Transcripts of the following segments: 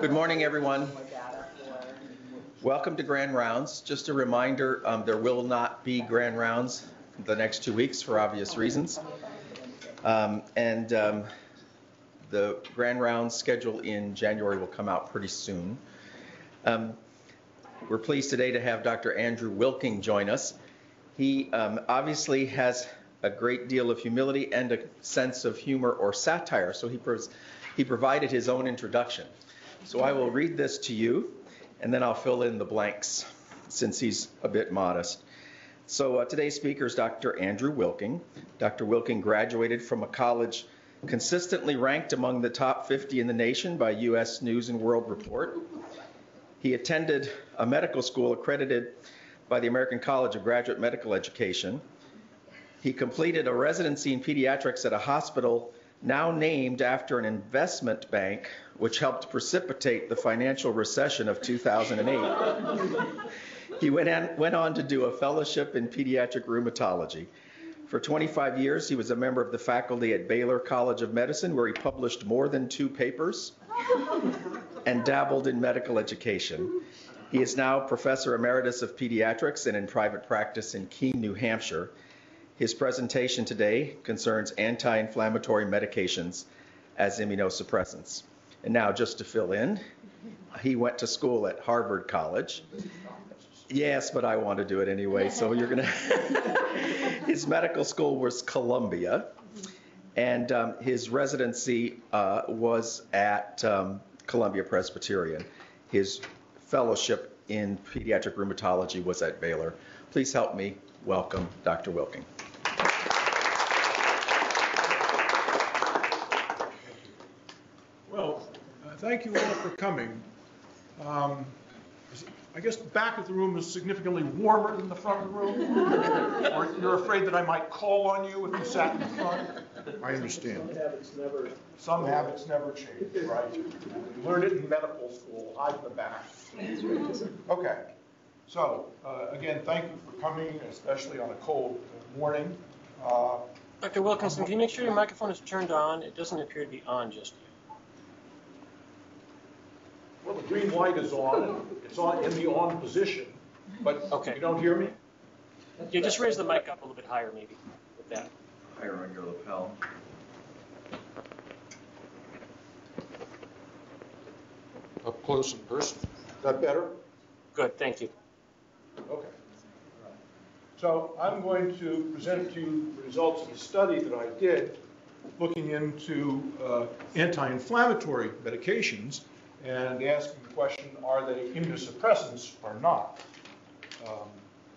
Good morning, everyone. Welcome to Grand Rounds. Just a reminder, um, there will not be Grand Rounds the next two weeks for obvious reasons. Um, and um, the Grand Rounds schedule in January will come out pretty soon. Um, we're pleased today to have Dr. Andrew Wilking join us. He um, obviously has a great deal of humility and a sense of humor or satire, so he, pros- he provided his own introduction. So I will read this to you, and then I'll fill in the blanks since he's a bit modest. So uh, today's speaker is Dr. Andrew Wilking. Dr. Wilking graduated from a college consistently ranked among the top 50 in the nation by U.S. News and World Report. He attended a medical school accredited by the American College of Graduate Medical Education. He completed a residency in pediatrics at a hospital now named after an investment bank which helped precipitate the financial recession of 2008. he went on, went on to do a fellowship in pediatric rheumatology. For 25 years, he was a member of the faculty at Baylor College of Medicine, where he published more than two papers and dabbled in medical education. He is now professor emeritus of pediatrics and in private practice in Keene, New Hampshire. His presentation today concerns anti inflammatory medications as immunosuppressants. And now, just to fill in, he went to school at Harvard College. Yes, but I want to do it anyway, so you're going to. his medical school was Columbia, and um, his residency uh, was at um, Columbia Presbyterian. His fellowship in pediatric rheumatology was at Baylor. Please help me welcome Dr. Wilking. Well, uh, thank you all for coming. Um, I guess the back of the room is significantly warmer than the front of the room? Or you're afraid that I might call on you if you sat in the front? I understand. Some habits never change, right? You learned it in medical school, hide the back. Okay, so, uh, again, thank you for coming, especially on a cold morning. Uh, Dr. Wilkinson, can you make sure your microphone is turned on? It doesn't appear to be on just yet. Well, the green light is on, it's on, in the on position, but Okay. you don't hear me? Yeah, just raise the mic up a little bit higher, maybe, with that. Higher on your lapel. Up close and personal. Is that better? Good, thank you. Okay. So I'm going to present to you the results of a study that I did looking into uh, anti-inflammatory medications and asking the question, are they immunosuppressants or not? Um,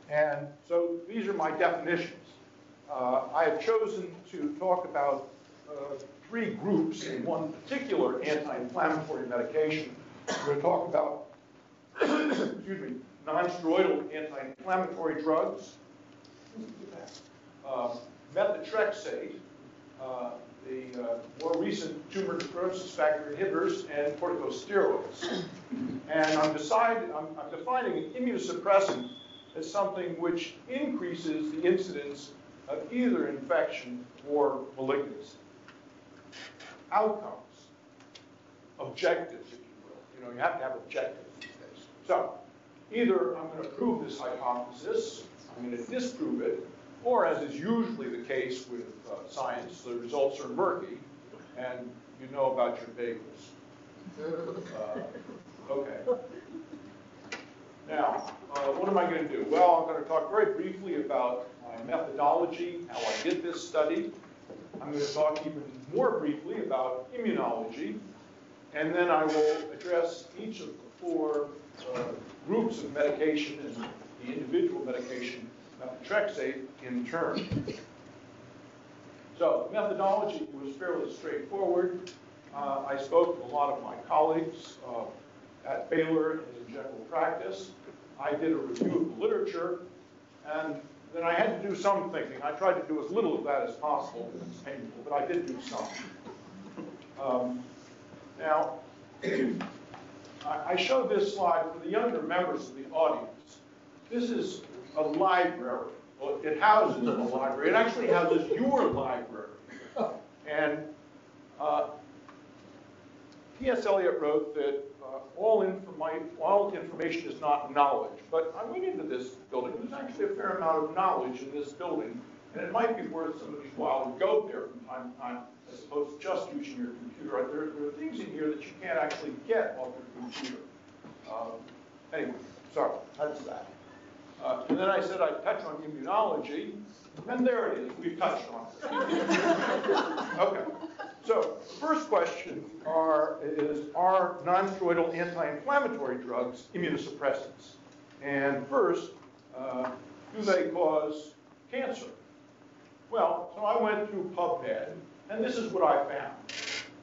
And so these are my definitions. Uh, I have chosen to talk about uh, three groups in one particular anti-inflammatory medication. We're going to talk about, excuse me, non-steroidal anti-inflammatory drugs, uh, methotrexate, uh, the uh, more recent tumor necrosis factor inhibitors, and corticosteroids. And I'm, decide, I'm, I'm defining an immunosuppressant as something which increases the incidence of either infection or malignancy. Outcomes, objectives, if you will. You know, you have to have objectives these days. So, either I'm going to prove this hypothesis, I'm going to disprove it, or as is usually the case with uh, science, the results are murky, and you know about your bagels. Uh, okay. Now, uh, what am I going to do? Well, I'm going to talk very briefly about my methodology, how I did this study. I'm going to talk even more briefly about immunology, and then I will address each of the four uh, groups of medication and the individual medication, methotrexate, in turn. So methodology was fairly straightforward. Uh, I spoke with a lot of my colleagues uh, at Baylor and in general practice. I did a review of the literature, and then I had to do some thinking. I tried to do as little of that as possible, it's painful, but I did do some. Um, now, I showed this slide for the younger members of the audience. This is a library. It houses a library. It actually houses your library. And T.S. Eliot wrote that uh, all, all information is not knowledge. But I went into this building. There's actually a fair amount of knowledge in this building, and it might be worth somebody's while to go there from time to time, as opposed to just using your computer. There, there are things in here that you can't actually get off your computer. Um, anyway, sorry, that's that. Uh, and then I said I'd touch on immunology, and there it is. We've touched on it. okay. So, the first question are, is, are non-steroidal anti-inflammatory drugs immunosuppressants? And first, uh, do they cause cancer? Well, so I went through PubMed, and this is what I found.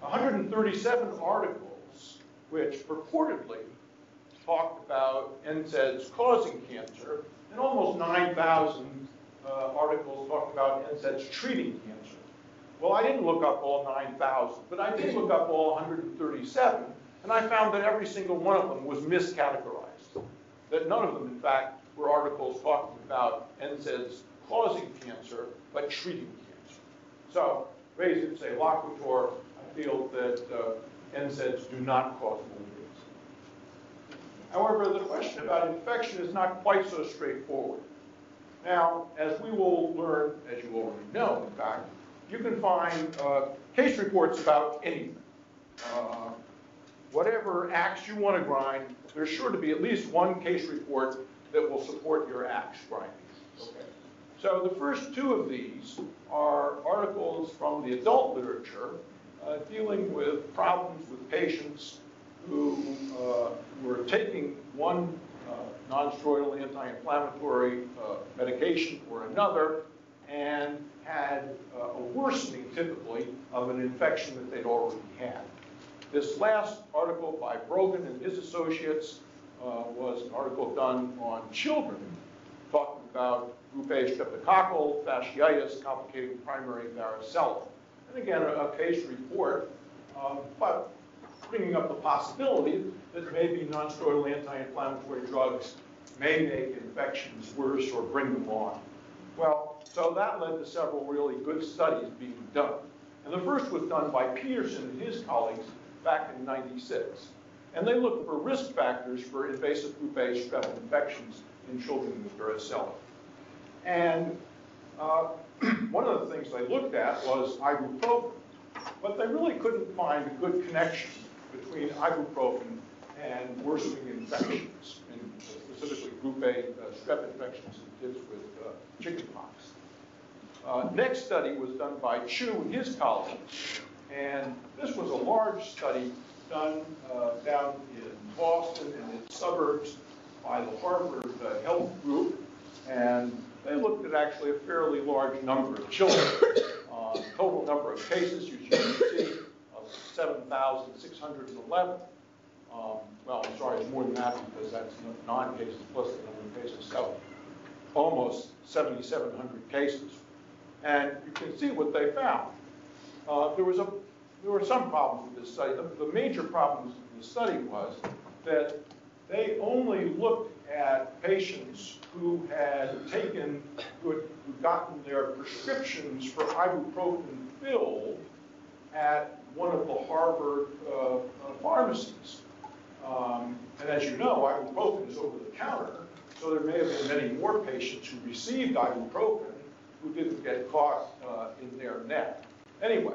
137 articles which purportedly talked about NSAIDs causing cancer, and almost 9,000 uh, articles talked about NSAIDs treating cancer. Well, I didn't look up all 9,000, but I did look up all 137, and I found that every single one of them was miscategorized. That none of them, in fact, were articles talking about NSAIDs causing cancer, but treating cancer. So, res ipsa loquitur, I feel that uh, NSAIDs do not cause malignancy. However, the question about infection is not quite so straightforward. Now, as we will learn, as you already know, in fact, you can find uh, case reports about anything. Uh, whatever axe you want to grind, there's sure to be at least one case report that will support your axe grinding. Okay. So the first two of these are articles from the adult literature uh, dealing with problems with patients who uh, were taking one uh, non-steroidal anti-inflammatory uh, medication or another and had uh, a worsening typically of an infection that they'd already had. This last article by Brogan and his associates uh, was an article done on children talking about group A streptococcal fasciitis complicating primary varicella. And again, a, case report, um, but bringing up the possibility that maybe non-steroidal anti-inflammatory drugs may make infections worse or bring them on. Well, so that led to several really good studies being done. And the first was done by Peterson and his colleagues back in 96. And they looked for risk factors for invasive group A strep infections in children with varicella. And uh, one of the things they looked at was ibuprofen, but they really couldn't find a good connection between ibuprofen and worsening infections, in specifically group A uh, strep infections in kids with uh, chickenpox. Uh, next study was done by Choo and his colleagues, and this was a large study done uh, down in Boston and its suburbs by the Harvard uh, Health Group, and they looked at actually a fairly large number of children. Uh, total number of cases, you see, 7,611. Um, well, I'm sorry, it's more than that because that's nine cases plus the number of cases. So almost 7,700 cases. And you can see what they found. Uh, there was a there were some problems with this study. The, the major problems with the study was that they only looked at patients who had taken, who had gotten their prescriptions for ibuprofen filled at one of the Harvard uh, uh, pharmacies. Um, and as you know, ibuprofen is over the counter, so there may have been many more patients who received ibuprofen who didn't get caught uh, in their net. Anyway,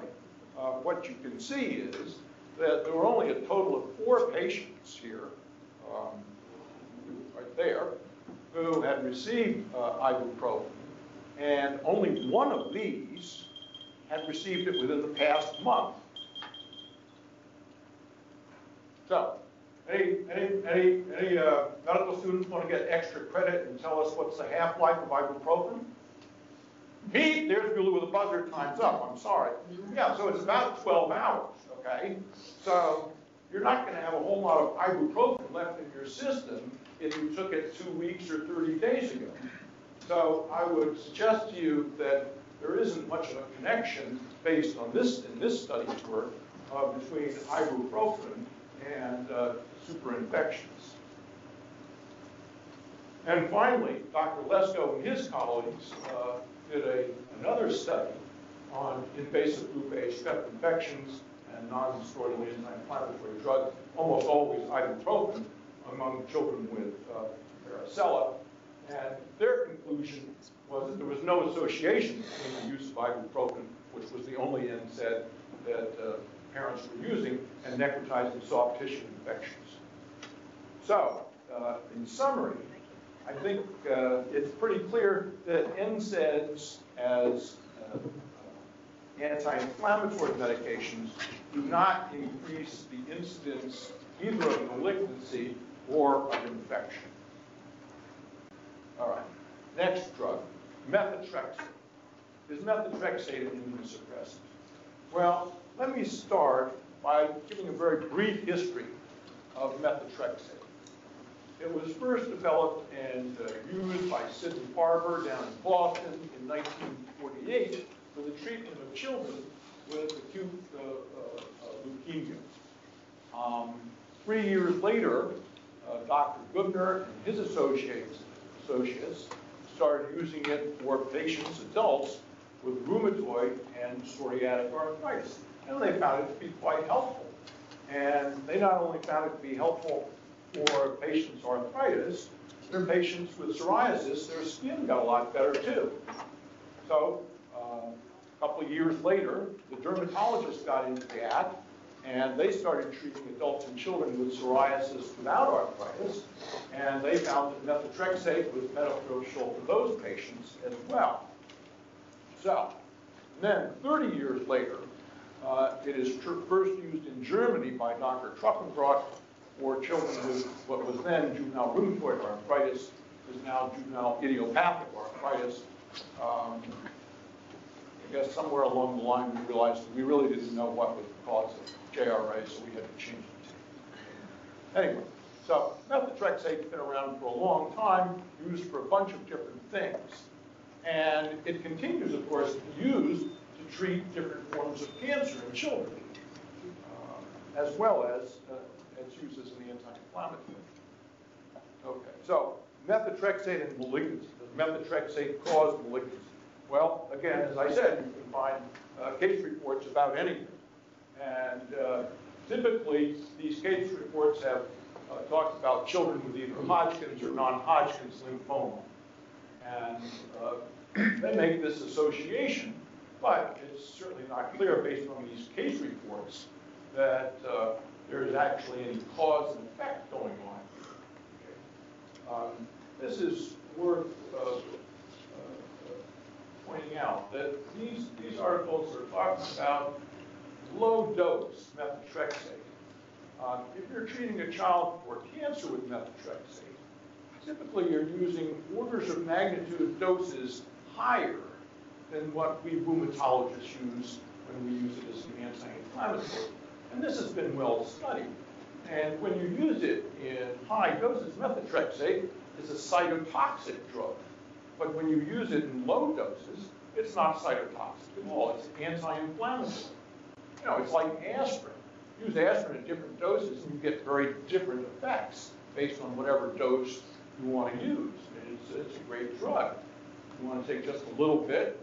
uh, what you can see is that there were only a total of four patients here, um, right there, who had received uh, ibuprofen, and only one of these had received it within the past month. So, any, any, any, any uh, medical students want to get extra credit and tell us what's the half-life of ibuprofen? Pete, there's Bueller with a buzzer, time's up, I'm sorry. Yeah, so it's about 12 hours, okay? So you're not going to have a whole lot of ibuprofen left in your system if you took it two weeks or 30 days ago. So I would suggest to you that there isn't much of a connection based on this, in this study's work, uh, between ibuprofen and uh, superinfections. And finally, Dr. Lesko and his colleagues uh, did a, another study on invasive group A strep infections, and and non-steroidal anti-inflammatory drugs, almost always ibuprofen, among children with uh, varicella. And their conclusion was that there was no association between the use of ibuprofen, which was the only NSAID that uh, parents were using, and necrotizing soft tissue infections. So, uh, in summary, I think uh, it's pretty clear that NSAIDs as uh, anti-inflammatory medications do not increase the incidence either of malignancy or of infection. All right, next drug, methotrexate. Is methotrexate an immunosuppressant? Well, let me start by giving a very brief history of methotrexate. It was first developed and uh, used by Sidney Farber down in Boston in 1948 for the treatment of children with acute uh, uh, uh, leukemia. Um, three years later, uh, Dr. Gubner and his associates, associates started using it for patients, adults, with rheumatoid and psoriatic arthritis. And they found it to be quite helpful. And they not only found it to be helpful for patients' arthritis, their patients with psoriasis, their skin got a lot better too. So uh, a couple of years later, the dermatologists got into the act, and they started treating adults and children with psoriasis without arthritis, and they found that methotrexate was beneficial for those patients as well. So, then 30 years later, uh, it is first used in Germany by Dr. Truckenbrodt for children with what was then juvenile rheumatoid arthritis, is now juvenile idiopathic arthritis. Um, Guess somewhere along the line we realized we really didn't know what was the cause of JRA, so we had to change it. Anyway, so methotrexate's been around for a long time, used for a bunch of different things. And it continues, of course, to be used to treat different forms of cancer in children, uh, as well as uh, its use as an anti-inflammatory. Okay, so methotrexate and malignancy. Does methotrexate cause malignancy? Well, again, as I said, you can find uh, case reports about anything. And uh, typically, these case reports have uh, talked about children with either Hodgkin's or non-Hodgkin's lymphoma. And uh, they make this association, but it's certainly not clear based on these case reports that uh, there is actually any cause and effect going on. Um, this is worth pointing out that these, these articles are talking about low dose methotrexate. Um, if you're treating a child for cancer with methotrexate, typically you're using orders of magnitude of doses higher than what we rheumatologists use when we use it as an anti-inflammatory. And this has been well studied. And when you use it in high doses, methotrexate is a cytotoxic drug. But when you use it in low doses, it's not cytotoxic at all. It's anti-inflammatory. You know, it's like aspirin. Use aspirin at different doses and you get very different effects based on whatever dose you want to use. It's, it's a great drug. You want to take just a little bit,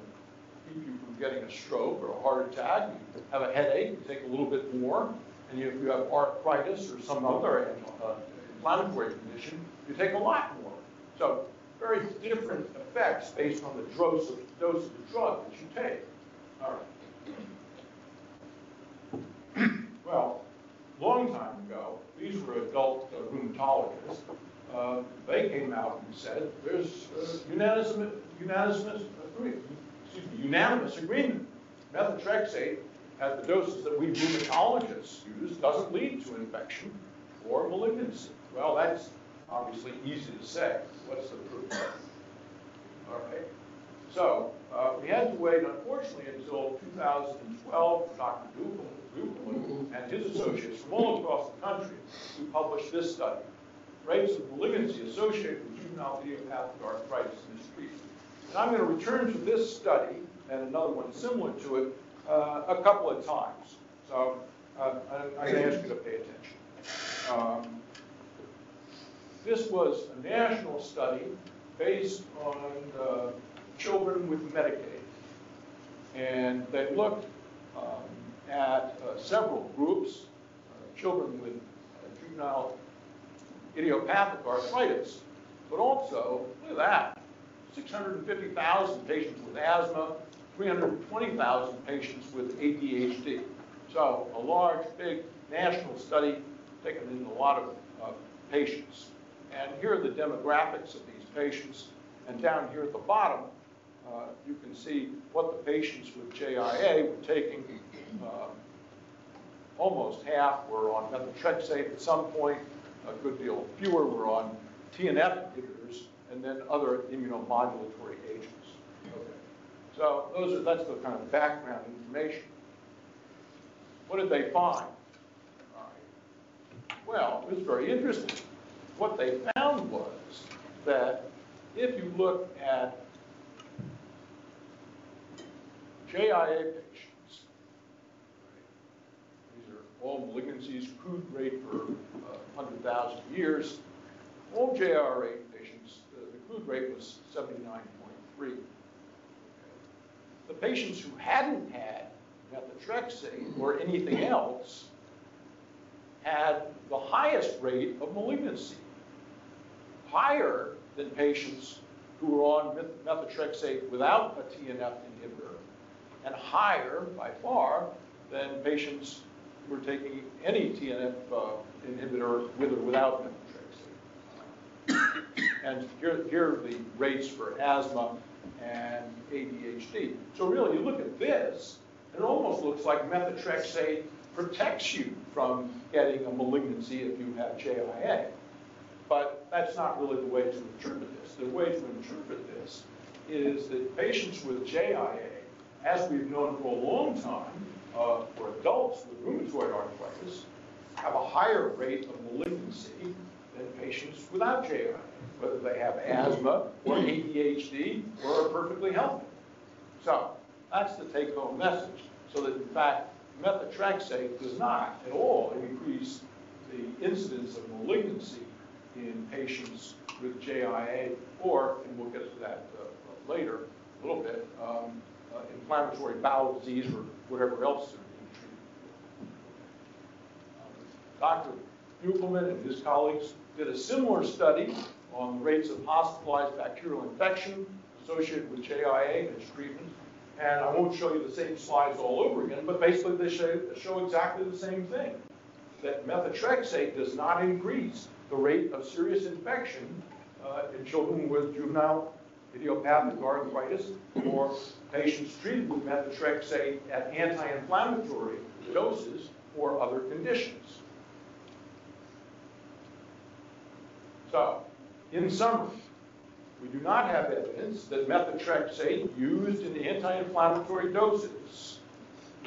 keep you from getting a stroke or a heart attack. You have a headache, you take a little bit more. And if you have arthritis or some other uh, inflammatory condition, you take a lot more. So very different effects based on the dose of, dose of the drug that you take. All right. well, long time ago, these were adult uh, rheumatologists. Uh, they came out and said there's uh, unanimous, unanimous, excuse me, unanimous agreement. Methotrexate at the doses that we rheumatologists use doesn't lead to infection or malignancy. Well, that's obviously easy to say. What's the proof? All right. So uh, we had to wait, unfortunately, until 2012 for Dr. Duplin and his associates from all across the country who published this study. Rates of malignancy associated with juvenile idiopathic arthritis in this treatment. And I'm going to return to this study and another one similar to it uh, a couple of times. So uh, I'm going to ask you to pay attention. Um, this was a national study based on uh, children with Medicaid. And they looked um, at uh, several groups, uh, children with uh, juvenile idiopathic arthritis, but also, look at that, 650,000 patients with asthma, 320,000 patients with ADHD. So a large, big national study taking in a lot of uh, patients. And here are the demographics of these patients. And down here at the bottom, uh, you can see what the patients with JIA were taking. Uh, almost half were on methotrexate at some point, a good deal fewer were on TNF inhibitors, and then other immunomodulatory agents. Okay. So those are, that's the kind of background information. What did they find? Well, it was very interesting. What they found was that if you look at JIA patients, these are all malignancies, crude rate per uh, 100,000 years. All JRA patients, uh, the crude rate was 79.3. The patients who hadn't had methotrexate or anything else had the highest rate of malignancy, higher than patients who were on methotrexate without a TNF inhibitor, and higher by far than patients who were taking any TNF uh, inhibitor with or without methotrexate. and here, here are the rates for asthma and ADHD. So really, you look at this, and it almost looks like methotrexate protects you from getting a malignancy if you have JIA. But that's not really the way to interpret this. The way to interpret this is that patients with JIA, as we've known for a long time, uh, for adults with rheumatoid arthritis, have a higher rate of malignancy than patients without JIA, whether they have asthma or ADHD or are perfectly healthy. So that's the take-home message. So that in fact, methotrexate does not at all increase the incidence of malignancy in patients with JIA, or, and we'll get to that uh, later a little bit, um, uh, inflammatory bowel disease or whatever else they're being treated. Dr. Beukelman and his colleagues did a similar study on the rates of hospitalized bacterial infection associated with JIA and its treatment. And I won't show you the same slides all over again, but basically they show, show exactly the same thing. That methotrexate does not increase the rate of serious infection uh, in children with juvenile idiopathic arthritis or patients treated with methotrexate at anti-inflammatory doses or other conditions. So, in summary, we do not have evidence that methotrexate used in anti-inflammatory doses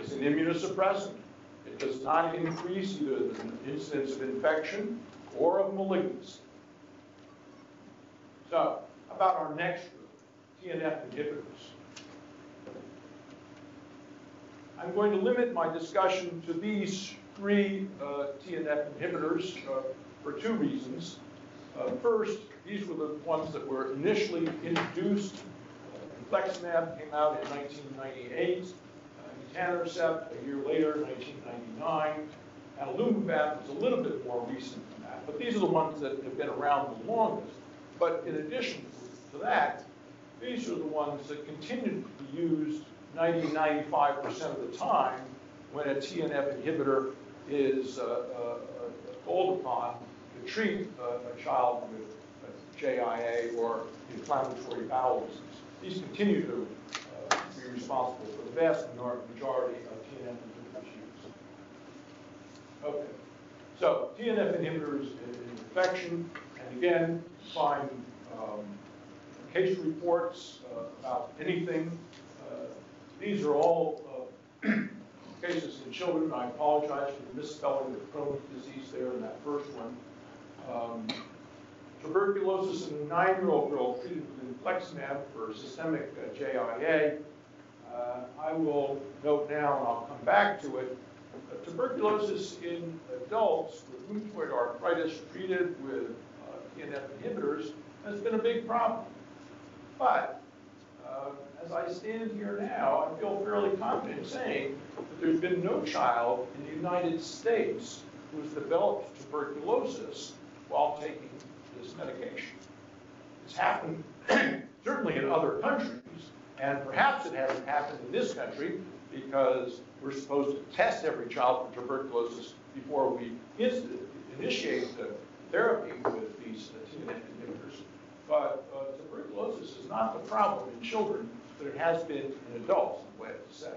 is an immunosuppressant. It does not increase either the incidence of infection or of malignancy. So, about our next group, TNF inhibitors. I'm going to limit my discussion to these three uh, TNF inhibitors uh, for two reasons. Uh, first, these were the ones that were initially introduced. Infliximab came out in 1998. Uh, etanercept a year later, 1999. Adalimumab was a little bit more recent but these are the ones that have been around the longest. But in addition to that, these are the ones that continue to be used 90, 95% of the time when a TNF inhibitor is uh, uh, called upon to treat a child with JIA or inflammatory bowel disease. These continue to uh, be responsible for the vast majority of TNF inhibitors used. Okay, so TNF inhibitors in infection, and again, find um, case reports uh, about anything. Uh, these are all uh, cases in children. I apologize for the misspelling of Crohn's disease there in that first one. Um, tuberculosis in a nine-year-old girl treated with infliximab for systemic uh, JIA. Uh, I will note now, and I'll come back to it, tuberculosis in adults with rheumatoid arthritis treated with uh, TNF inhibitors has been a big problem. But uh, uh, as I stand here now, I feel fairly confident saying that there's been no child in the United States who's developed tuberculosis while taking this medication. It's happened certainly in other countries, and perhaps it hasn't happened in this country because we're supposed to test every child for tuberculosis before we initiate the therapy with these TNF inhibitors. But uh, tuberculosis is not the problem in children, but it has been in adults, I'm glad to say.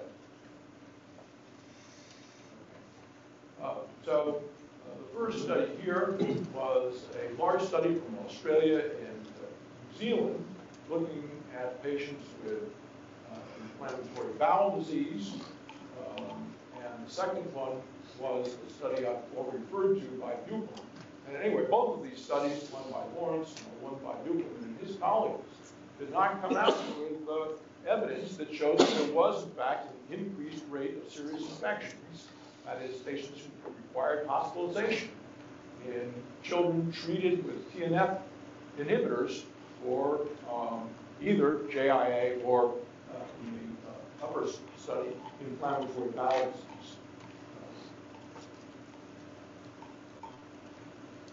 Uh, So uh, the first study here was a large study from Australia and uh, New Zealand looking at patients with uh, inflammatory bowel disease. Um, And the second one was the study already referred to by Buchman. And anyway, both of these studies, one by Lawrence and one by Buchman and his colleagues, did not come out with evidence that shows that there was, in fact, an increased rate of serious infections, that is, patients who required hospitalization in children treated with TNF inhibitors for um, either JIA or uh, study, inflammatory bowel disease.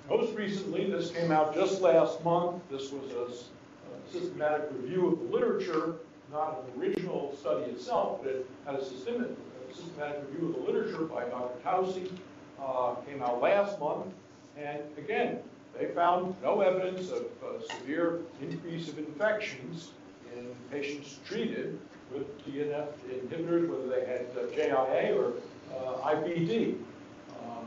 Most recently, this came out just last month. This was a systematic review of the literature, not an original study itself, but it had a a systematic review of the literature by Dr. Taussig. uh, Came out last month. And again, they found no evidence of uh, severe increase of infections in patients treated with TNF inhibitors, whether they had uh, JIA or uh, IBD. Um,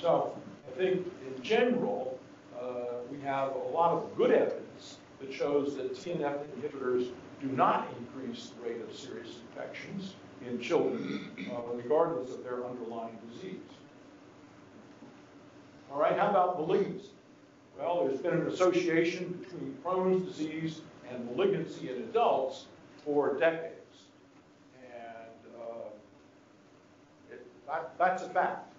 So I think in general, uh, we have a lot of good evidence that shows that TNF inhibitors do not increase the rate of serious infections in children, uh, regardless of their underlying disease. All right, how about malignancy? Well, there's been an association between Crohn's disease and malignancy in adults for decades. And uh, it, that, that's a fact.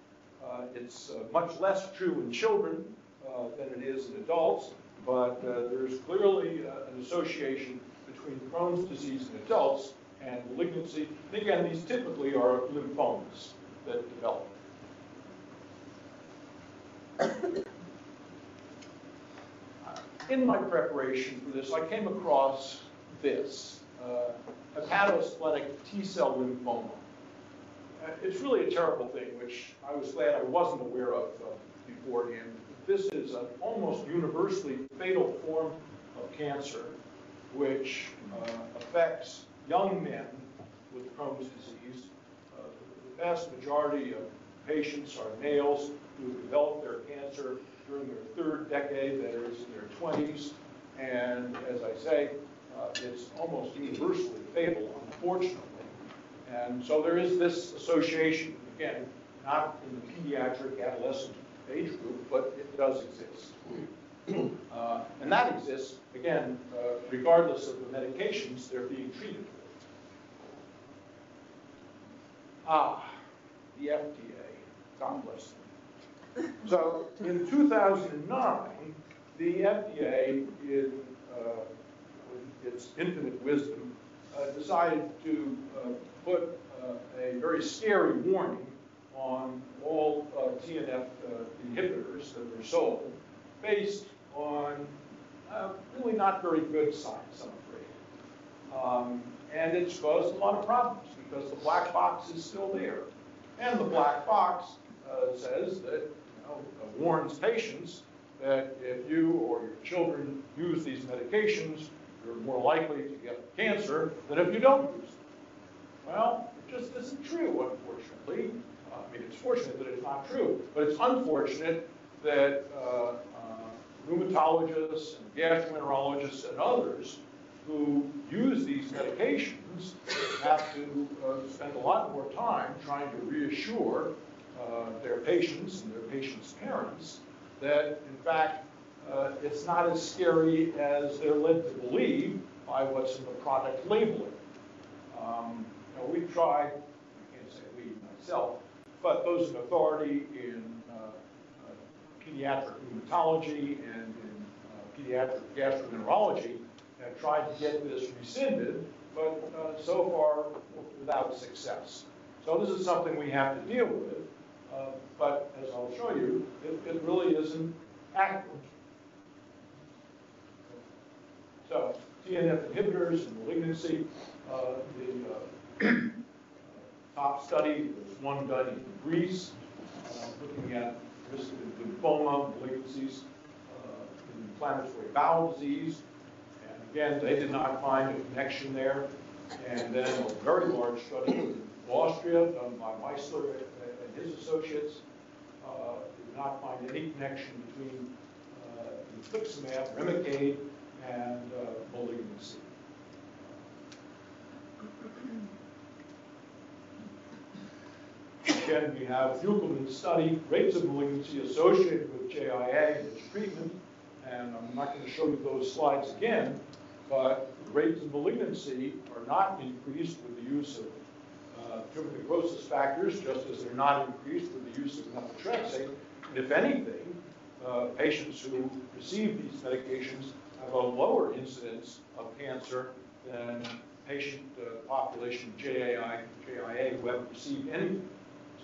Uh, it's uh, much less true in children uh, than it is in adults, but uh, there's clearly uh, an association between Crohn's disease in adults and malignancy. And again, these typically are lymphomas that develop. In my preparation for this, I came across this, uh, hepatosplenic T-cell lymphoma. Uh, It's really a terrible thing, which I was glad I wasn't aware of uh, beforehand. This is an almost universally fatal form of cancer, which uh, affects young men with Crohn's disease. Uh, The vast majority of patients are males who develop their cancer during their third decade, that is, in their 20s. And as I say, uh, it's almost universally fatal, unfortunately. And so there is this association, again, not in the pediatric adolescent age group, but it does exist. Uh, And that exists, again, uh, regardless of the medications they're being treated with. Ah, the FDA, God bless them. So in 2009, the FDA, in uh, its infinite wisdom, uh, decided to uh, put uh, a very scary warning on all uh, TNF uh, inhibitors that were sold, based on really not very good science, I'm afraid. Um, And it's caused a lot of problems because the black box is still there. And the black box uh, says that, you know, warns patients that if you or your children use these medications, you're more likely to get cancer than if you don't use them. Well, it just isn't true, unfortunately. Uh, I mean, it's fortunate that it's not true, but it's unfortunate that uh, uh, rheumatologists and gastroenterologists and others who use these medications have to uh, spend a lot more time trying to reassure uh, their patients and their patients' parents that, in fact, uh, it's not as scary as they're led to believe by what's in the product labeling. Um, you we've tried, I can't say we, myself, but those in authority in uh, uh, pediatric rheumatology and in uh, pediatric gastroenterology have tried to get this rescinded but uh, so far without success. So this is something we have to deal with, uh, but as I'll show you, it, it really isn't accurate. So TNF inhibitors and malignancy, uh, the top study was one done in Greece, uh, looking at risk of lymphoma, malignancies, uh, inflammatory bowel disease. And again, they did not find a connection there. And then a very large study in Austria done by Meissler and his associates uh, did not find any connection between uh, infliximab, Remicade, and uh, malignancy. Again, we have Beukelman's study, rates of malignancy associated with JIA and its treatment. And I'm not going to show you those slides again, but rates of malignancy are not increased with the use of uh, tumor necrosis factors, just as they're not increased with the use of methotrexate. And if anything, uh, patients who receive these medications have a lower incidence of cancer than patient uh, population JAI, JIA who haven't received anything.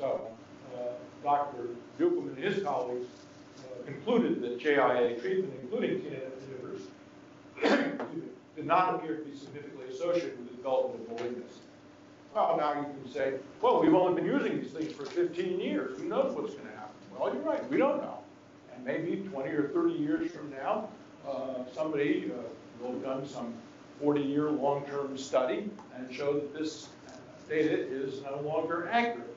So uh, Dr. Beukelman and his colleagues uh, concluded that JIA treatment, including TNF inhibitors, did not appear to be significantly associated with the development of malignancy. Well, now you can say, well, we've only been using these things for 15 years. Who knows what's going to happen? Well, you're right. We don't know. And maybe 20 or 30 years from now, uh, somebody uh, will have done some 40-year long-term study and show that this data is no longer accurate.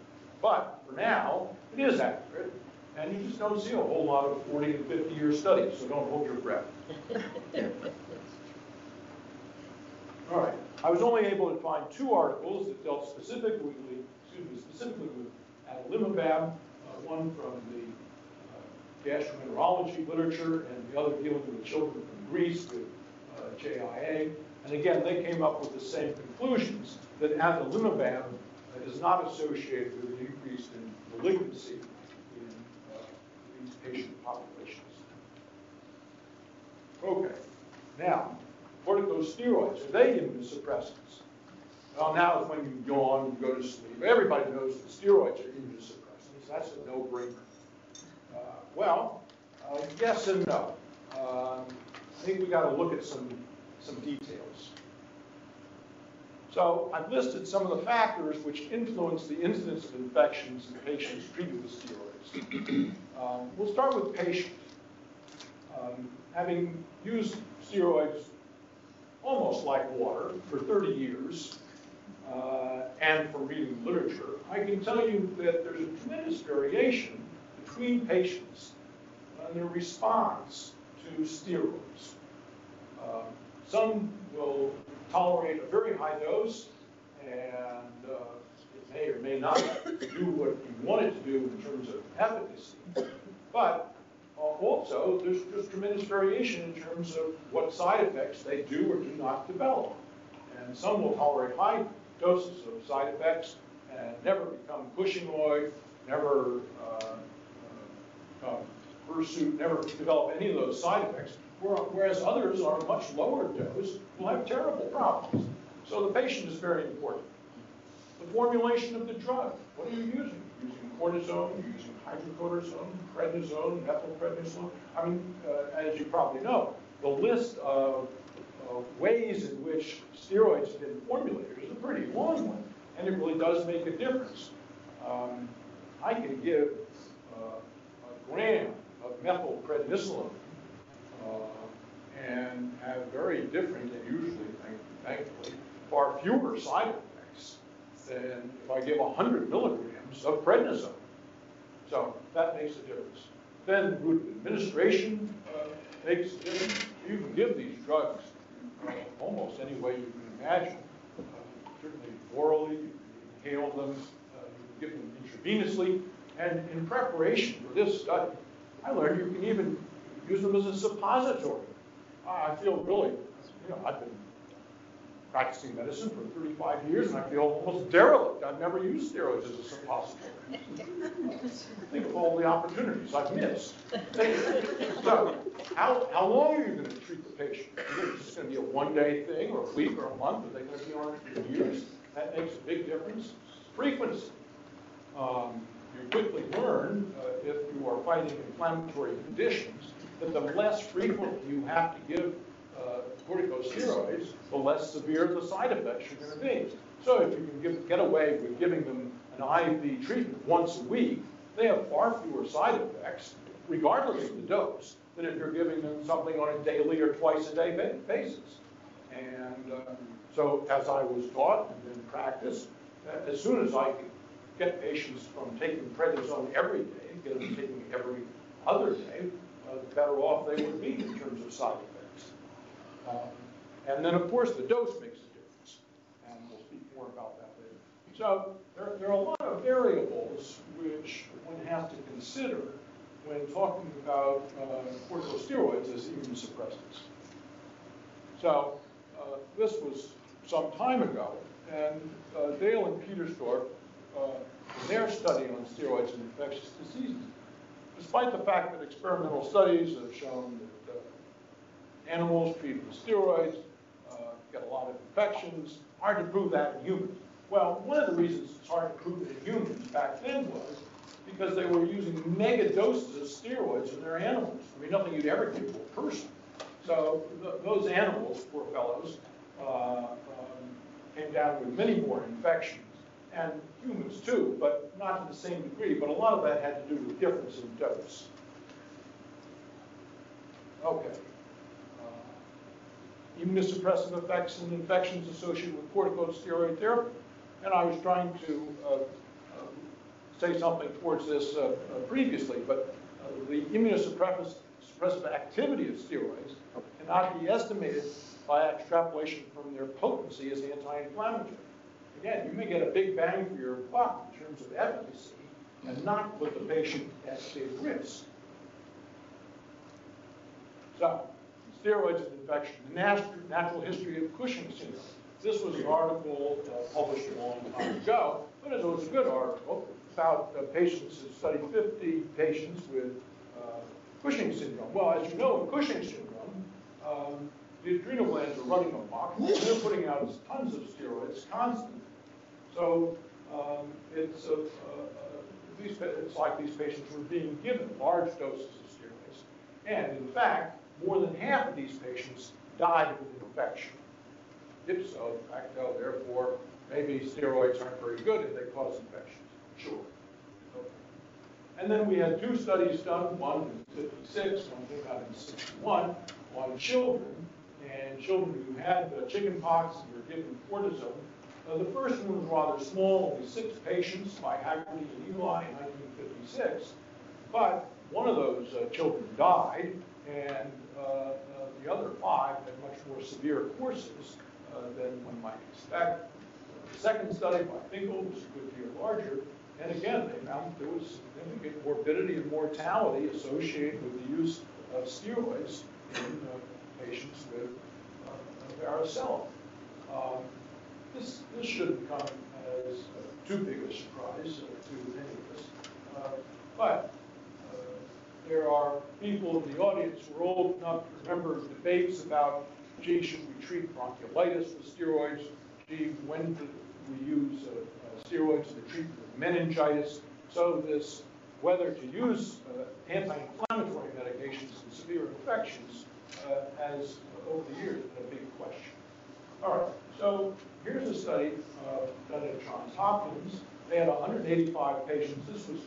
But for now, it is accurate, and you just don't see a whole lot of 40 and 50-year studies, so don't hold your breath. All right. I was only able to find two articles that dealt specifically, excuse me, specifically with adalimumab, uh, one from the uh, gastroenterology literature and the other dealing with children from Greece with uh, JIA. And again, they came up with the same conclusions that adalimumab is not associated with increase in malignancy in uh, these patient populations. Okay. Now, corticosteroids, are they immunosuppressants? Well, now when you yawn, you go to sleep. Everybody knows that steroids are immunosuppressants. That's a no-brainer. Uh, well, uh, yes and no. Um, I think we got to look at some, some details. So I've listed some of the factors which influence the incidence of infections in patients treated with steroids. um, we'll start with patients. Um, having used steroids almost like water for 30 years, uh, and from reading literature, I can tell you that there's a tremendous variation between patients and their response to steroids. Uh, some will tolerate a very high dose, and uh, it may or may not do what you want it to do in terms of efficacy. But uh, also, there's just tremendous variation in terms of what side effects they do or do not develop. And some will tolerate high doses of side effects and never become Cushingoid, never uh, uh, pursuit, never develop any of those side effects, whereas others on a much lower dose will have terrible problems. So the patient is very important. The formulation of the drug, what are you using? Using cortisone, using hydrocortisone, prednisone, methylprednisolone. I mean, uh, as you probably know, the list of ways in which steroids have been formulated is a pretty long one, and it really does make a difference. Um, I can give uh, a gram of methylprednisolone and have very different and usually, thankfully, far fewer side effects than if I give 100 milligrams of prednisone. So that makes a difference. Then administration uh, makes a difference. You can give these drugs uh, almost any way you can imagine. Uh, certainly orally, you can inhale them, uh, you can give them intravenously. And in preparation for this study, I learned you can even use them as a suppository. I feel really, you know, I've been practicing medicine for 35 years and I feel almost derelict. I've never used steroids as a suppository. Think of all the opportunities I've missed. So, how, how long are you gonna treat the patient? Is this gonna be a one-day thing, or a week, or a month? Are they gonna be on it for years? That makes a big difference. Frequency. Um, You quickly learn, uh, if you are fighting inflammatory conditions, that the less frequent you have to give uh, corticosteroids, the less severe the side effects are gonna be. So if you can give, get away with giving them an IV treatment once a week, they have far fewer side effects, regardless of the dose, than if you're giving them something on a daily or twice a day basis. And um, so as I was taught and in practice, uh, as soon as I could get patients from taking prednisone every day, get them taking every other day, the better off they would be in terms of side effects. Um, And then, of course, the dose makes a difference, and we'll speak more about that later. So there, there are a lot of variables which one has to consider when talking about uh, corticosteroids as immunosuppressants. So uh, this was some time ago, and uh, Dale and Petersdorf, uh, in their study on steroids and infectious diseases, despite the fact that experimental studies have shown that uh, animals treated with steroids uh, get a lot of infections, hard to prove that in humans. Well, one of the reasons it's hard to prove it in humans back then was because they were using mega doses of steroids in their animals. I mean, nothing you'd ever give to a person. So th- those animals, poor fellows, uh, um, came down with many more infections, and humans too, but not to the same degree. But a lot of that had to do with difference in dose. Okay. Uh, Immunosuppressive effects and infections associated with corticosteroid therapy. And I was trying to uh, uh, say something towards this uh, uh, previously, but uh, the immunosuppressive activity of steroids cannot be estimated by extrapolation from their potency as anti-inflammatory. Again, you may get a big bang for your buck in terms of efficacy and not put the patient at big risk. So, steroids and infection, the natural, history of Cushing syndrome. This was an article uh, published a long time ago, but it was a good article about uh, patients who studied 50 patients with uh, Cushing syndrome. Well, as you know, in Cushing syndrome, um, the adrenal glands are running amok, they're putting out tons of steroids constantly. So um, it's, uh, uh, these, it's like these patients were being given large doses of steroids. And in fact, more than half of these patients died of an infection. Ipso facto, therefore, maybe steroids aren't very good if they cause infections. Sure. And then we had two studies done, one in 56, one in 61, on children, and children who had chickenpox and were given cortisone. The first one was rather small, only six patients by Haggerty and Eley in 1956. But one of those uh, children died, and uh, uh, the other five had much more severe courses uh, than one might expect. The second study by Finkel was a good deal larger, and again, they found there was significant morbidity and mortality associated with the use of steroids in uh, patients with varicella. Um, this, this shouldn't come as uh, too big a surprise uh, to any of us, uh, but uh, there are people in the audience who are old enough to remember debates about, gee, should we treat bronchiolitis with steroids? Gee, when do we use uh, uh, steroids in the treatment of meningitis? So this whether to use anti-inflammatory medications in severe infections has, over the years, been a big question. All right, so here's a study uh, done at Johns Hopkins. They had 185 patients. This was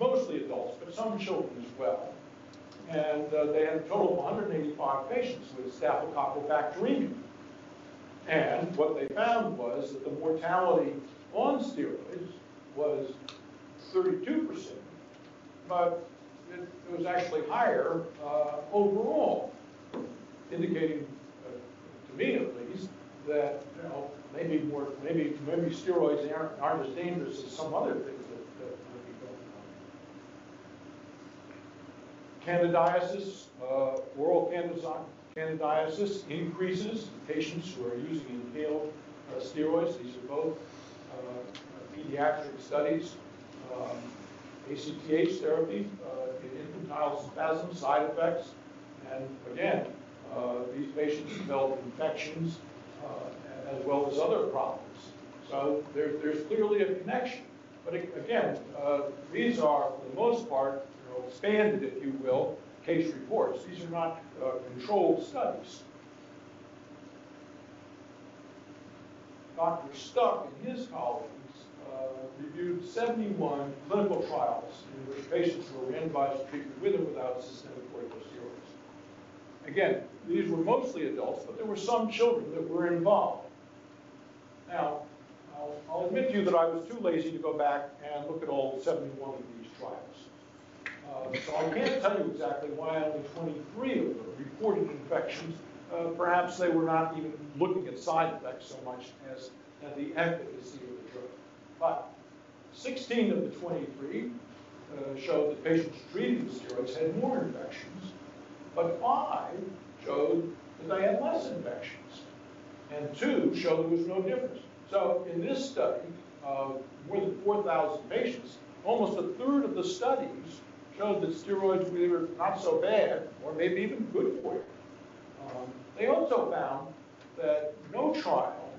mostly adults, but some children as well. And uh, they had a total of 185 patients with staphylococcal. And what they found was that the mortality on steroids was 32%, but it, it was actually higher uh, overall, indicating, uh, to me at least, that you know maybe more maybe maybe steroids aren't, aren't as dangerous as some other things that, that might be going on. Candidiasis, uh, oral candidi- candidiasis increases in patients who are using inhaled uh, steroids. These are both uh, pediatric studies. Um, ACTH therapy uh, in infantile spasm side effects. And again, uh, these patients develop infections uh, as well as other problems. So there, there's clearly a connection. But again, uh, these are, for the most part, you know, expanded, if you will, case reports. These are not uh, controlled studies. Dr. Stuck and his colleagues uh, reviewed 71 clinical trials in which patients were randomized to treatment with or without systemic corticosteroids. Again, these were mostly adults, but there were some children that were involved. Now, I'll- I'll admit to you that I was too lazy to go back and look at all 71 of these trials. Uh, So I can't tell you exactly why only 23 of them reported infections. Uh, Perhaps they were not even looking at side effects so much as at the efficacy of the drug. But 16 of the 23 uh, showed that patients treated with steroids had more infections, but five showed that they had less infections, and two showed there was no difference. So in this study, of more than 4,000 patients, almost a third of the studies showed that steroids were not so bad or maybe even good for you. Um, They also found that no trial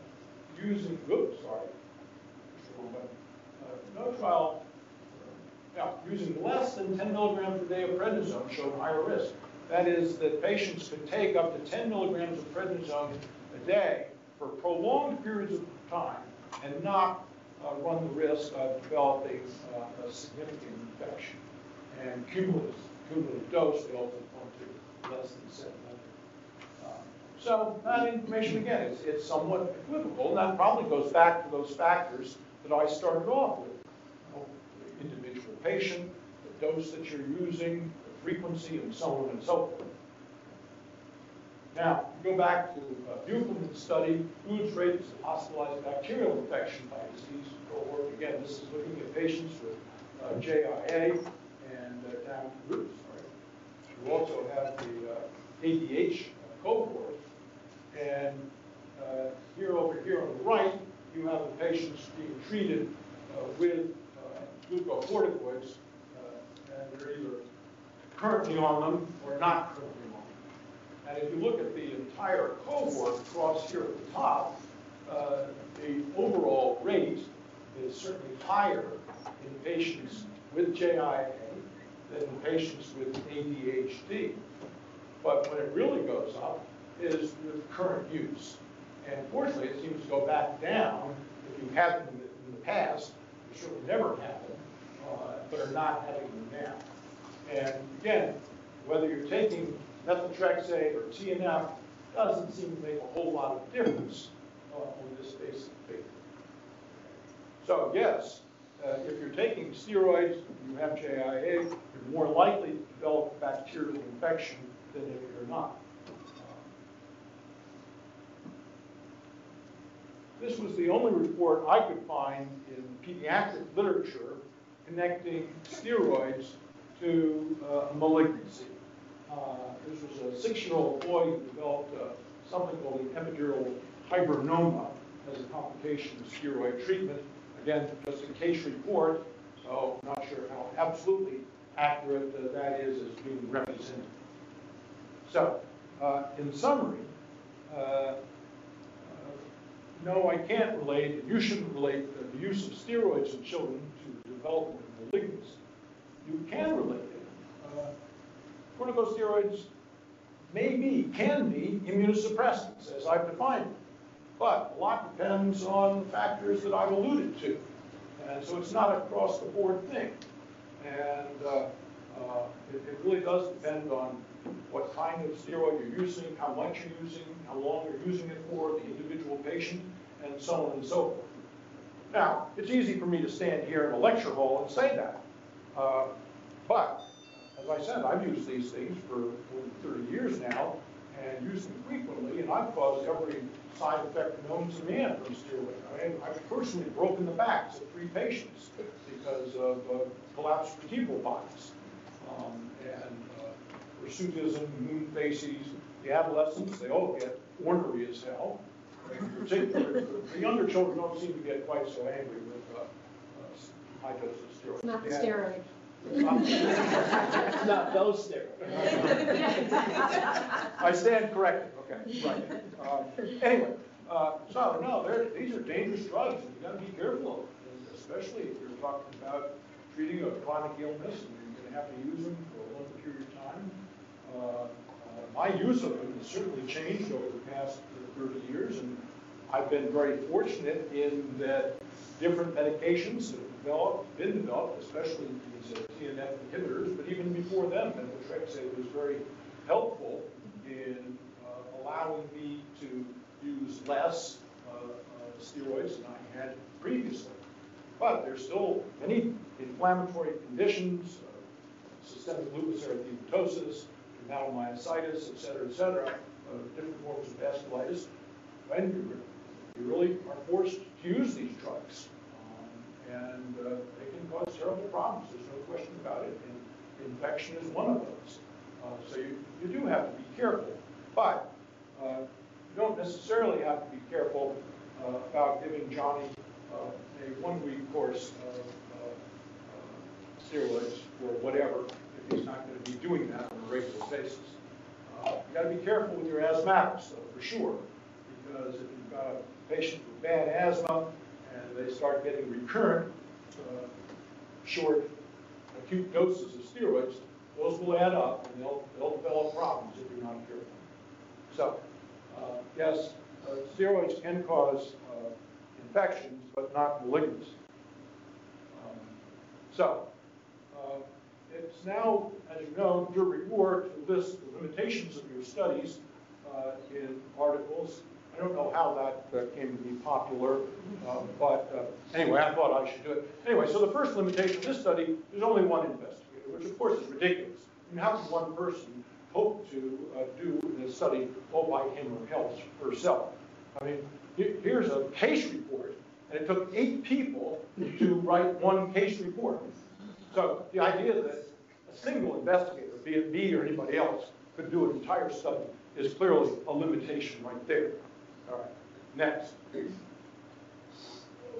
using, oops, sorry, uh, no trial, uh, yeah, using less than 10 milligrams per day of prednisone showed higher risk. That is, that patients could take up to 10 milligrams of prednisone a day for prolonged periods of time and not uh, run the risk of developing uh, a significant infection. And cumulative, cumulative dose, they also found to less than 700. Um, So that information, again, is it's somewhat equivocal, and that probably goes back to those factors that I started off with. You know, The individual patient, the dose that you're using, the frequency, and so on and so forth. Now, go back to uh, Beukelman's study, foods rates hospitalized bacterial infection by disease cohort. Again, this is looking at patients with uh, JIA and uh, down, oops, sorry. You also have the uh, ADH cohort. And uh, here over here on the right, you have the patients being treated uh, with uh, glucocorticoids, uh, and they're either currently on them or not currently. And if you look at the entire cohort across here at the top, uh, the overall rate is certainly higher in patients with JIA than in patients with ADHD. But when it really goes up is with current use. And fortunately, it seems to go back down if you have them in the- past, you certainly never them, uh, but are not having them now. And again, whether you're taking methotrexate or TNF, doesn't seem to make a whole lot of difference uh, on this basic figure. So yes, uh, if you're taking steroids, you have JIA, you're more likely to develop bacterial infection than if you're not. This was the only report I could find in pediatric literature connecting steroids to uh, malignancy. Uh, This was a six-year-old boy who developed uh, something called an epidural hibernoma as a complication of steroid treatment. Again, just a case report, so I'm not sure how absolutely accurate uh, that is as being represented. So, uh, in summary, uh, uh, no, I can't relate, and you shouldn't relate uh, the use of steroids in children to development of malignancy. You can relate it. Corticosteroids may be, can be immunosuppressants, as I've defined them. But a lot depends on factors that I've alluded to. And so it's not a cross the board thing. And uh, uh, it it really does depend on what kind of steroid you're using, how much you're using, how long you're using it for, the individual patient, and so on and so forth. Now, it's easy for me to stand here in a lecture hall and say that. Uh, But, as I said, I've used these things for more 30 years now, and use them frequently, and I've caused every side effect known to man from steroid. I- I've personally broken the backs of three patients because of uh, collapsed vertebral bodies. Um, And uh, hirsutism, moon faces, the adolescents, they all get ornery as hell. In particular, the younger children don't seem to get quite so angry with uh, uh, high doses of steroids. Not the Yeah. Not those steroids. I stand corrected, okay, right. Um, Anyway, uh, so, no, these are dangerous drugs, and you gotta be careful of them, especially if you're talking about treating a chronic illness, and you're gonna have to use them for a long period of time. Uh, uh, My use of them has certainly changed over the past thirty years, and I've been very fortunate in that different medications have developed, been developed, especially these uh, TNF inhibitors, but even before them, methotrexate was very helpful in uh, allowing me to use less uh, uh, steroids than I had previously. But there's still many inflammatory conditions, uh, systemic lupus erythematosus, dermatomyositis, et cetera, et cetera, different forms of vasculitis, when you really are forced to use these drugs. And uh, they can cause terrible problems, there's no question about it, and infection is one of those. Uh, So you, you do have to be careful, but uh, you don't necessarily have to be careful uh, about giving Johnny uh, a one-week course of uh, steroids or whatever, if he's not going to be doing that on a regular basis. You got to be careful with your asthmatics, though, for sure, because if you've got a patient with bad asthma they start getting recurrent, uh, short, acute doses of steroids, those will add up and they'll, they'll develop problems if you're not careful. So, uh, yes, uh, steroids can cause uh, infections, but not malignancy. Um, So, uh, it's now, as you know, your reward to list the limitations of your studies uh, in articles. I don't know how that uh, came to be popular, uh, but uh, anyway, I thought I should do it. Anyway, so the first limitation of this study, is only one investigator, which of course is ridiculous. I mean, how can one person hope to uh, do this study all by him or herself? I mean, here's a case report, and it took eight people to write one case report. So the idea that a single investigator, be it me or anybody else, could do an entire study is clearly a limitation right there. All right, next.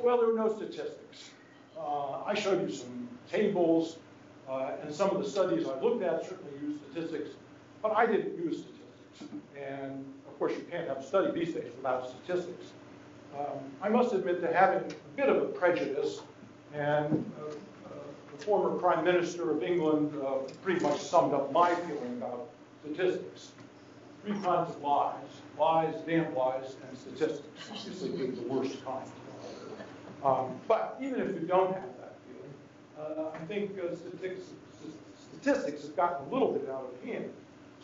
Well, there were no statistics. Uh, I showed you some tables, uh, and some of the studies I looked at certainly used statistics, but I didn't use statistics. And of course, you can't have a study these days without statistics. Um, I must admit to having a bit of a prejudice, and uh, uh, the former Prime Minister of England uh, pretty much summed up my feeling about statistics. Three kinds of lies, lies, damn lies, and statistics, obviously being the worst kind. Um, But even if you don't have that feeling, uh, I think uh, statistics, statistics have gotten a little bit out of hand.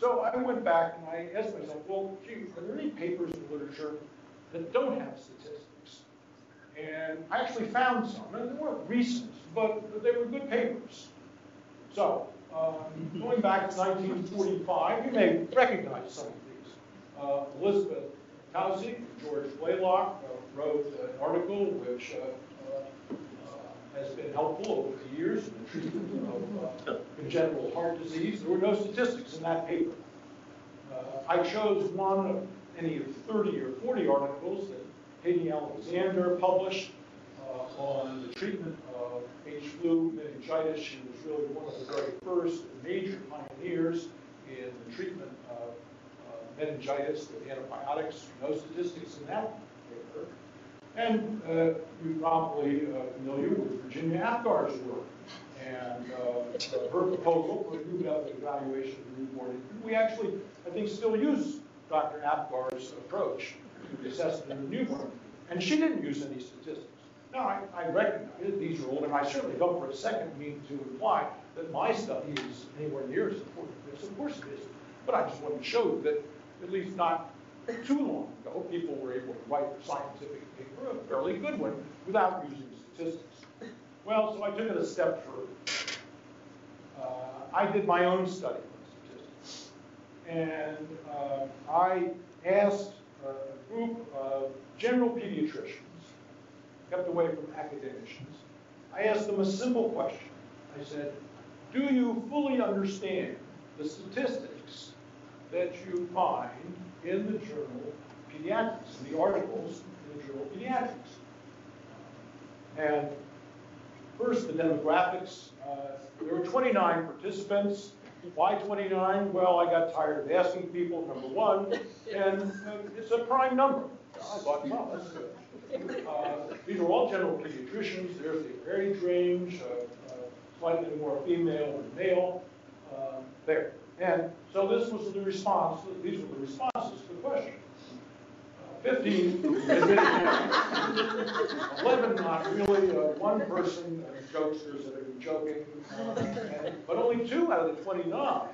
So I went back and I asked myself, well, gee, are there any papers in literature that don't have statistics? And I actually found some, and they weren't recent, but they were good papers. So, going back to 1945, you may recognize some of these. Uh, Elizabeth Taussig, George Blalock uh, wrote an article which uh, uh, uh, has been helpful over the years in the treatment of uh, congenital heart disease. There were no statistics in that paper. Uh, I chose one of any of 30 or 40 articles that Hattie Alexander published uh, on the treatment Meningitis. She was really one of the very first major pioneers in the treatment of uh, meningitis with antibiotics. No statistics in that paper. And uh, you're probably uh, familiar with Virginia Apgar's work and uh, her proposal for a new method of evaluation of newborn. We actually, I think, still use Dr. Apgar's approach to the assessment of the newborn. And she didn't use any statistics. Now, I, I recognize these are old, and I certainly don't for a second mean to imply that my study is anywhere near as important as this. Of course it is. But I just want to show that, at least not too long ago, people were able to write a scientific paper, a fairly good one, without using statistics. Well, so I took it a step further. Uh, I did my own study on statistics. And uh, I asked a group of general pediatricians, kept away from academicians, I asked them a simple question. I said, do you fully understand the statistics that you find in the journal Pediatrics, the articles in the journal Pediatrics? And First, the demographics. Uh, There were 29 participants. Why 29? Well, I got tired of asking people, number one, and it's a prime number. I thought, well, that's good. Uh, These are all general pediatricians. There's the age range, uh, uh, slightly more female than male, uh, there. And so this was the response, these were the responses to the question. Uh, 15 admitted 11 not really, uh, one person, uh, jokesters that been joking, uh, and- but only two out of the 29,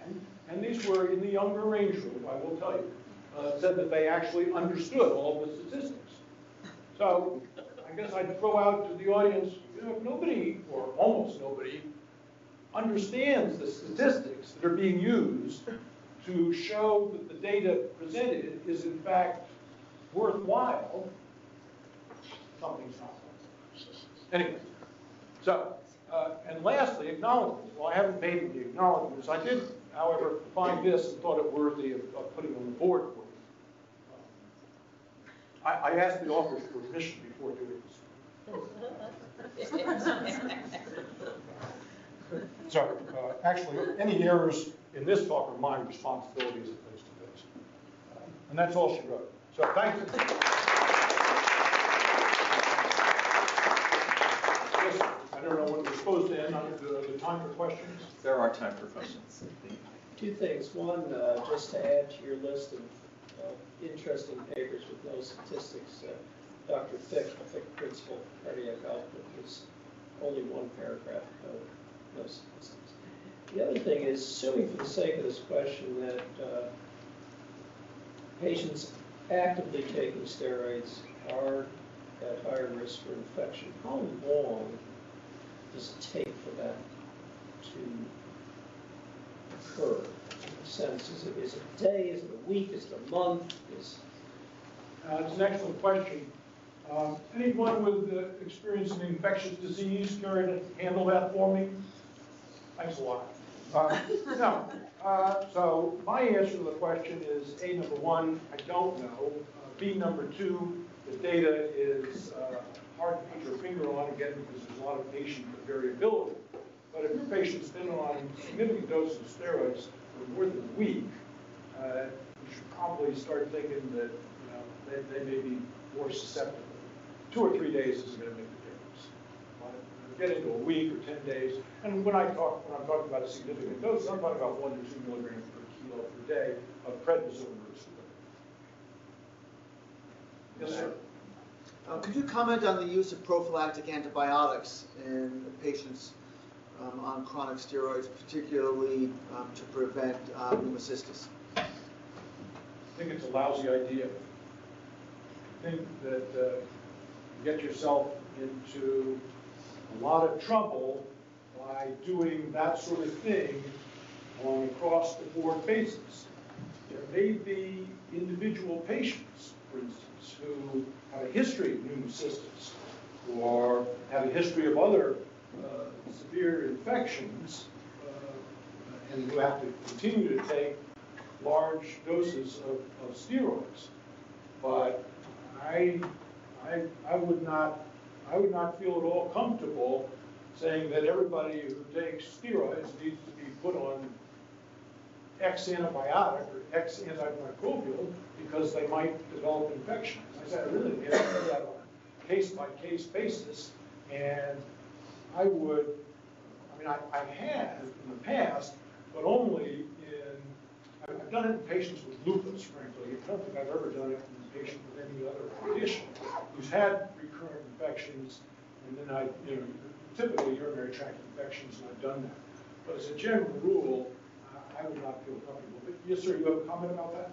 and these were in the younger range group, I will tell you, uh, said that they actually understood all the statistics. So I guess I'd throw out to the audience, you know, nobody, or almost nobody, understands the statistics that are being used to show that the data presented is in fact worthwhile, something's not right. Anyway, so, uh, and lastly, acknowledgements. Well, I haven't made the acknowledgements. I did, however, find this and thought it worthy of, of putting on the board. I, I asked the authors for permission before doing this. So, uh, actually, any errors in this talk are my responsibility as opposed to theirs. Uh, And that's all she wrote. So, thank you. Yes, I don't know when we're supposed to end, on the, the time for questions. There are time for questions. Two things. One, uh, just to add to your list of of interesting papers with no statistics, uh, Dr. Fick, the Fick Principle Cardiac Output, was only one paragraph, no, no statistics. The other thing is, assuming for the sake of this question that uh, patients actively taking steroids are at higher risk for infection, how long does it take for that to occur? Sense, is it, is it a day, is it a week, is it a month, is, Uh, It's an excellent question. Um, Anyone with uh, experience in infectious disease care to handle that for me? Thanks a lot. Uh, No, uh, so my answer to the question is, A, number one, I don't know. Uh, B, number two, the data is uh, hard to put your finger on, again, because there's a lot of patient variability. But if your patient's been on significant doses of steroids for more than a week, uh, you should probably start thinking that, you know, they, they may be more susceptible. Two or three days isn't gonna make a difference. But Get into a week or ten days, and when I talk, when I'm talking about a significant dose, I'm talking about one to two milligrams per kilo per day of prednisone or. Yes, sir. Uh, Could you comment on the use of prophylactic antibiotics in patients um, on chronic steroids, particularly um, to prevent uh, pneumocystis? I think it's a lousy idea. I think that uh, you get yourself into a lot of trouble by doing that sort of thing on across-the-board basis. There may be individual patients, for instance, who have a history of pneumocystis or have a history of other severe infections uh, and who have to continue to take large doses of, of steroids. But I, I, I would not, I would not feel at all comfortable saying that everybody who takes steroids needs to be put on X antibiotic or X antimicrobial because they might develop infections. I said, really can't do that on a case-by-case basis. And I would, I mean, I, I have in the past, but only in, I've I've done it in patients with lupus, frankly. I don't think I've ever done it in a patient with any other condition who's had recurrent infections. And then I, you know, typically urinary tract infections, and I've done that. But as a general rule, uh, I would not feel comfortable. But yes, sir, you have a comment about that?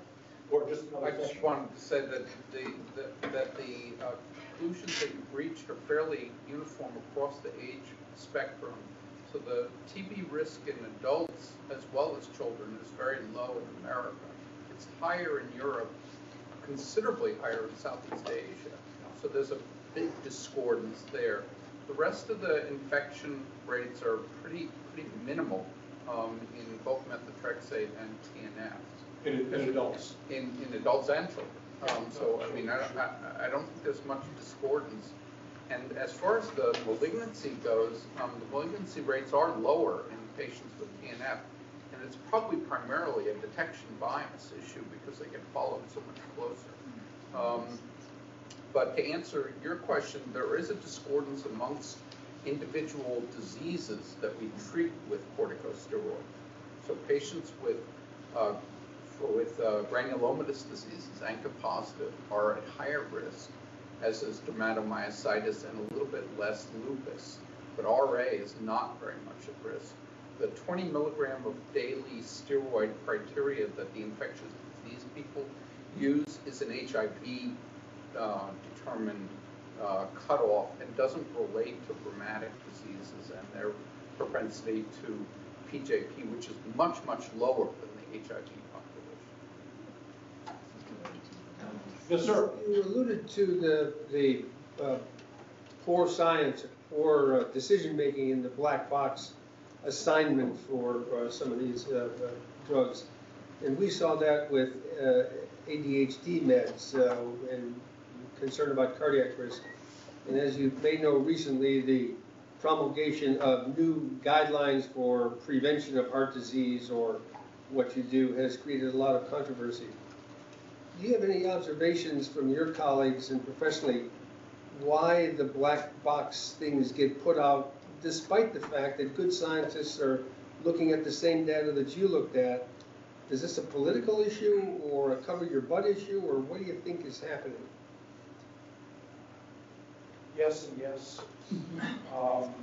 Or just another I just wanted to say that the, that- that the uh, conclusions that you've reached are fairly uniform across the age spectrum. So the TB risk in adults as well as children is very low in America. It's higher in Europe, considerably higher in Southeast Asia. So there's a big discordance there. The rest of the infection rates are pretty, pretty minimal um, in both methotrexate and TNF In, in adults. in, in adults and children. Um, so, I mean, I, don't- I, I don't think there's much discordance And as far as the malignancy goes, um, the malignancy rates are lower in patients with TNF. And it's probably primarily a detection bias issue because they get followed so much closer. Um, But to answer your question, there is a discordance amongst individual diseases that we treat with corticosteroids. So patients with, uh, for- with uh, granulomatous diseases, ANCA positive, are at higher risk, as is dermatomyositis and a little bit less lupus. But RA is not very much at risk. The 20 milligram of daily steroid criteria that the infectious disease people use is an HIV uh, determined uh, cutoff and doesn't relate to rheumatic diseases and their propensity to PJP, which is much, much lower than the HIV population. Yes, sir. You alluded to the, the uh, poor science, poor uh, decision-making in the black box assignment for uh, some of these uh, uh, drugs. And we saw that with uh, ADHD meds and concern about cardiac risk. And as you may know recently, the promulgation of new guidelines for prevention of heart disease or what you do has created a lot of controversy. Do you have any observations from your colleagues and professionally why the black box things get put out despite the fact that good scientists are looking at the same data that you looked at? Is this a political issue or a cover your butt issue or what do you think is happening? Yes and yes. Um,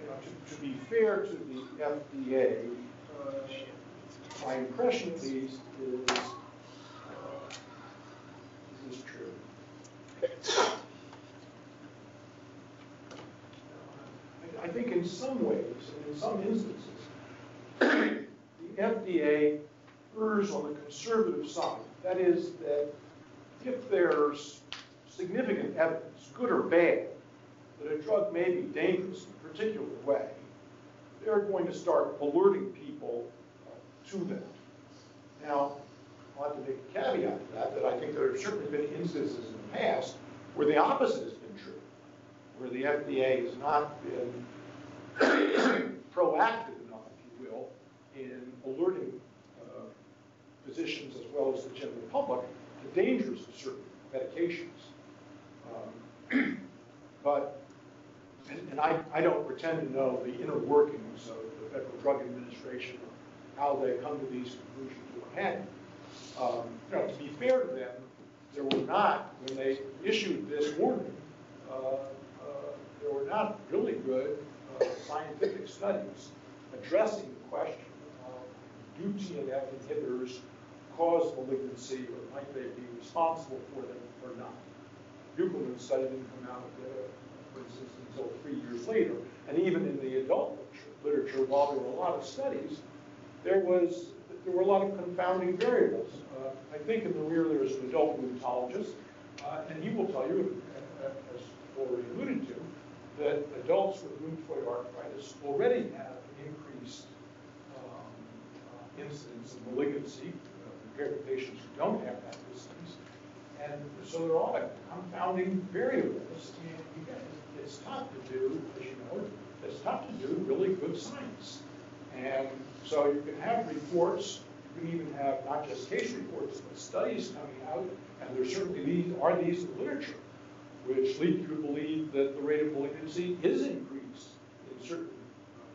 You know, to, to be fair to the FDA, uh, my impression at least is, uh, is true? I, I think in some ways, and in some instances, the FDA errs on the conservative side. That is, that if there's significant evidence, good or bad, that a drug may be dangerous in a particular way, they're going to start alerting people to that. Now, I'll have to make a caveat to that, that I think there have certainly been instances in the past where the opposite has been true, where the FDA has not been proactive enough, if you will, in alerting uh, physicians as well as the general public to dangers of certain medications. Um, But, and and I, I don't pretend to know the inner workings of the Federal Drug Administration, or how they come to these conclusions or had. Um, You know, to be fair to them, there were not, when they issued this warning, uh, uh, there were not really good uh, scientific studies addressing the question of do TNF inhibitors cause malignancy or might they be responsible for them or not? Beukelman's study didn't come out, for instance, until three years later. And even in the adult literature, while there were a lot of studies, there was, there were a lot of confounding variables. Uh, I think in the rear there's an adult rheumatologist, uh, and he will tell you, uh, as already alluded to, that adults with rheumatoid arthritis already have increased um, uh, incidence of malignancy uh, compared to patients who don't have that disease. And so there are a lot of confounding variables, and again, it's tough to do, as you know, it's tough to do really good science. And so you can have reports, you can even have not just case reports, but studies coming out, and there certainly these, are these in the literature, which lead you to believe that the rate of malignancy is increased in certain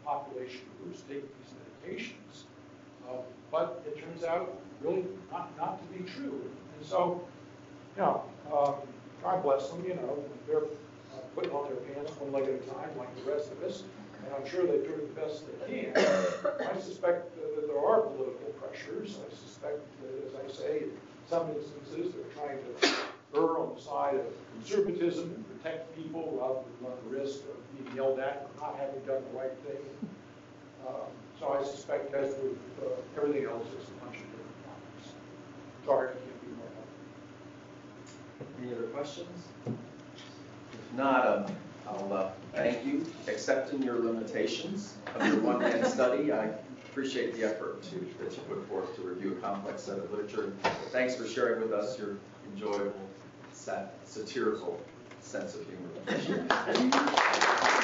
uh, population groups taking these medications. Uh, But it turns out really not, not to be true. And so, you know, um, God bless them, you know, they're uh, putting on their pants one leg at a time like the rest of us, and I'm sure they're doing the best they can. I suspect that there are political pressures. I suspect, that, as I say, in some instances, they're trying to err on the side of conservatism and protect people rather than run the risk of being yelled at for not having done the right thing. Um, So I suspect, as with uh, everything else, it's a bunch of different topics. Sorry, I can't be more helpful. Any other questions? If not, um, I'll uh, thank you, accepting your limitations of your one-man study. I appreciate the effort to, that you put forth to review a complex set of literature. Thanks for sharing with us your enjoyable sat- satirical sense of humor.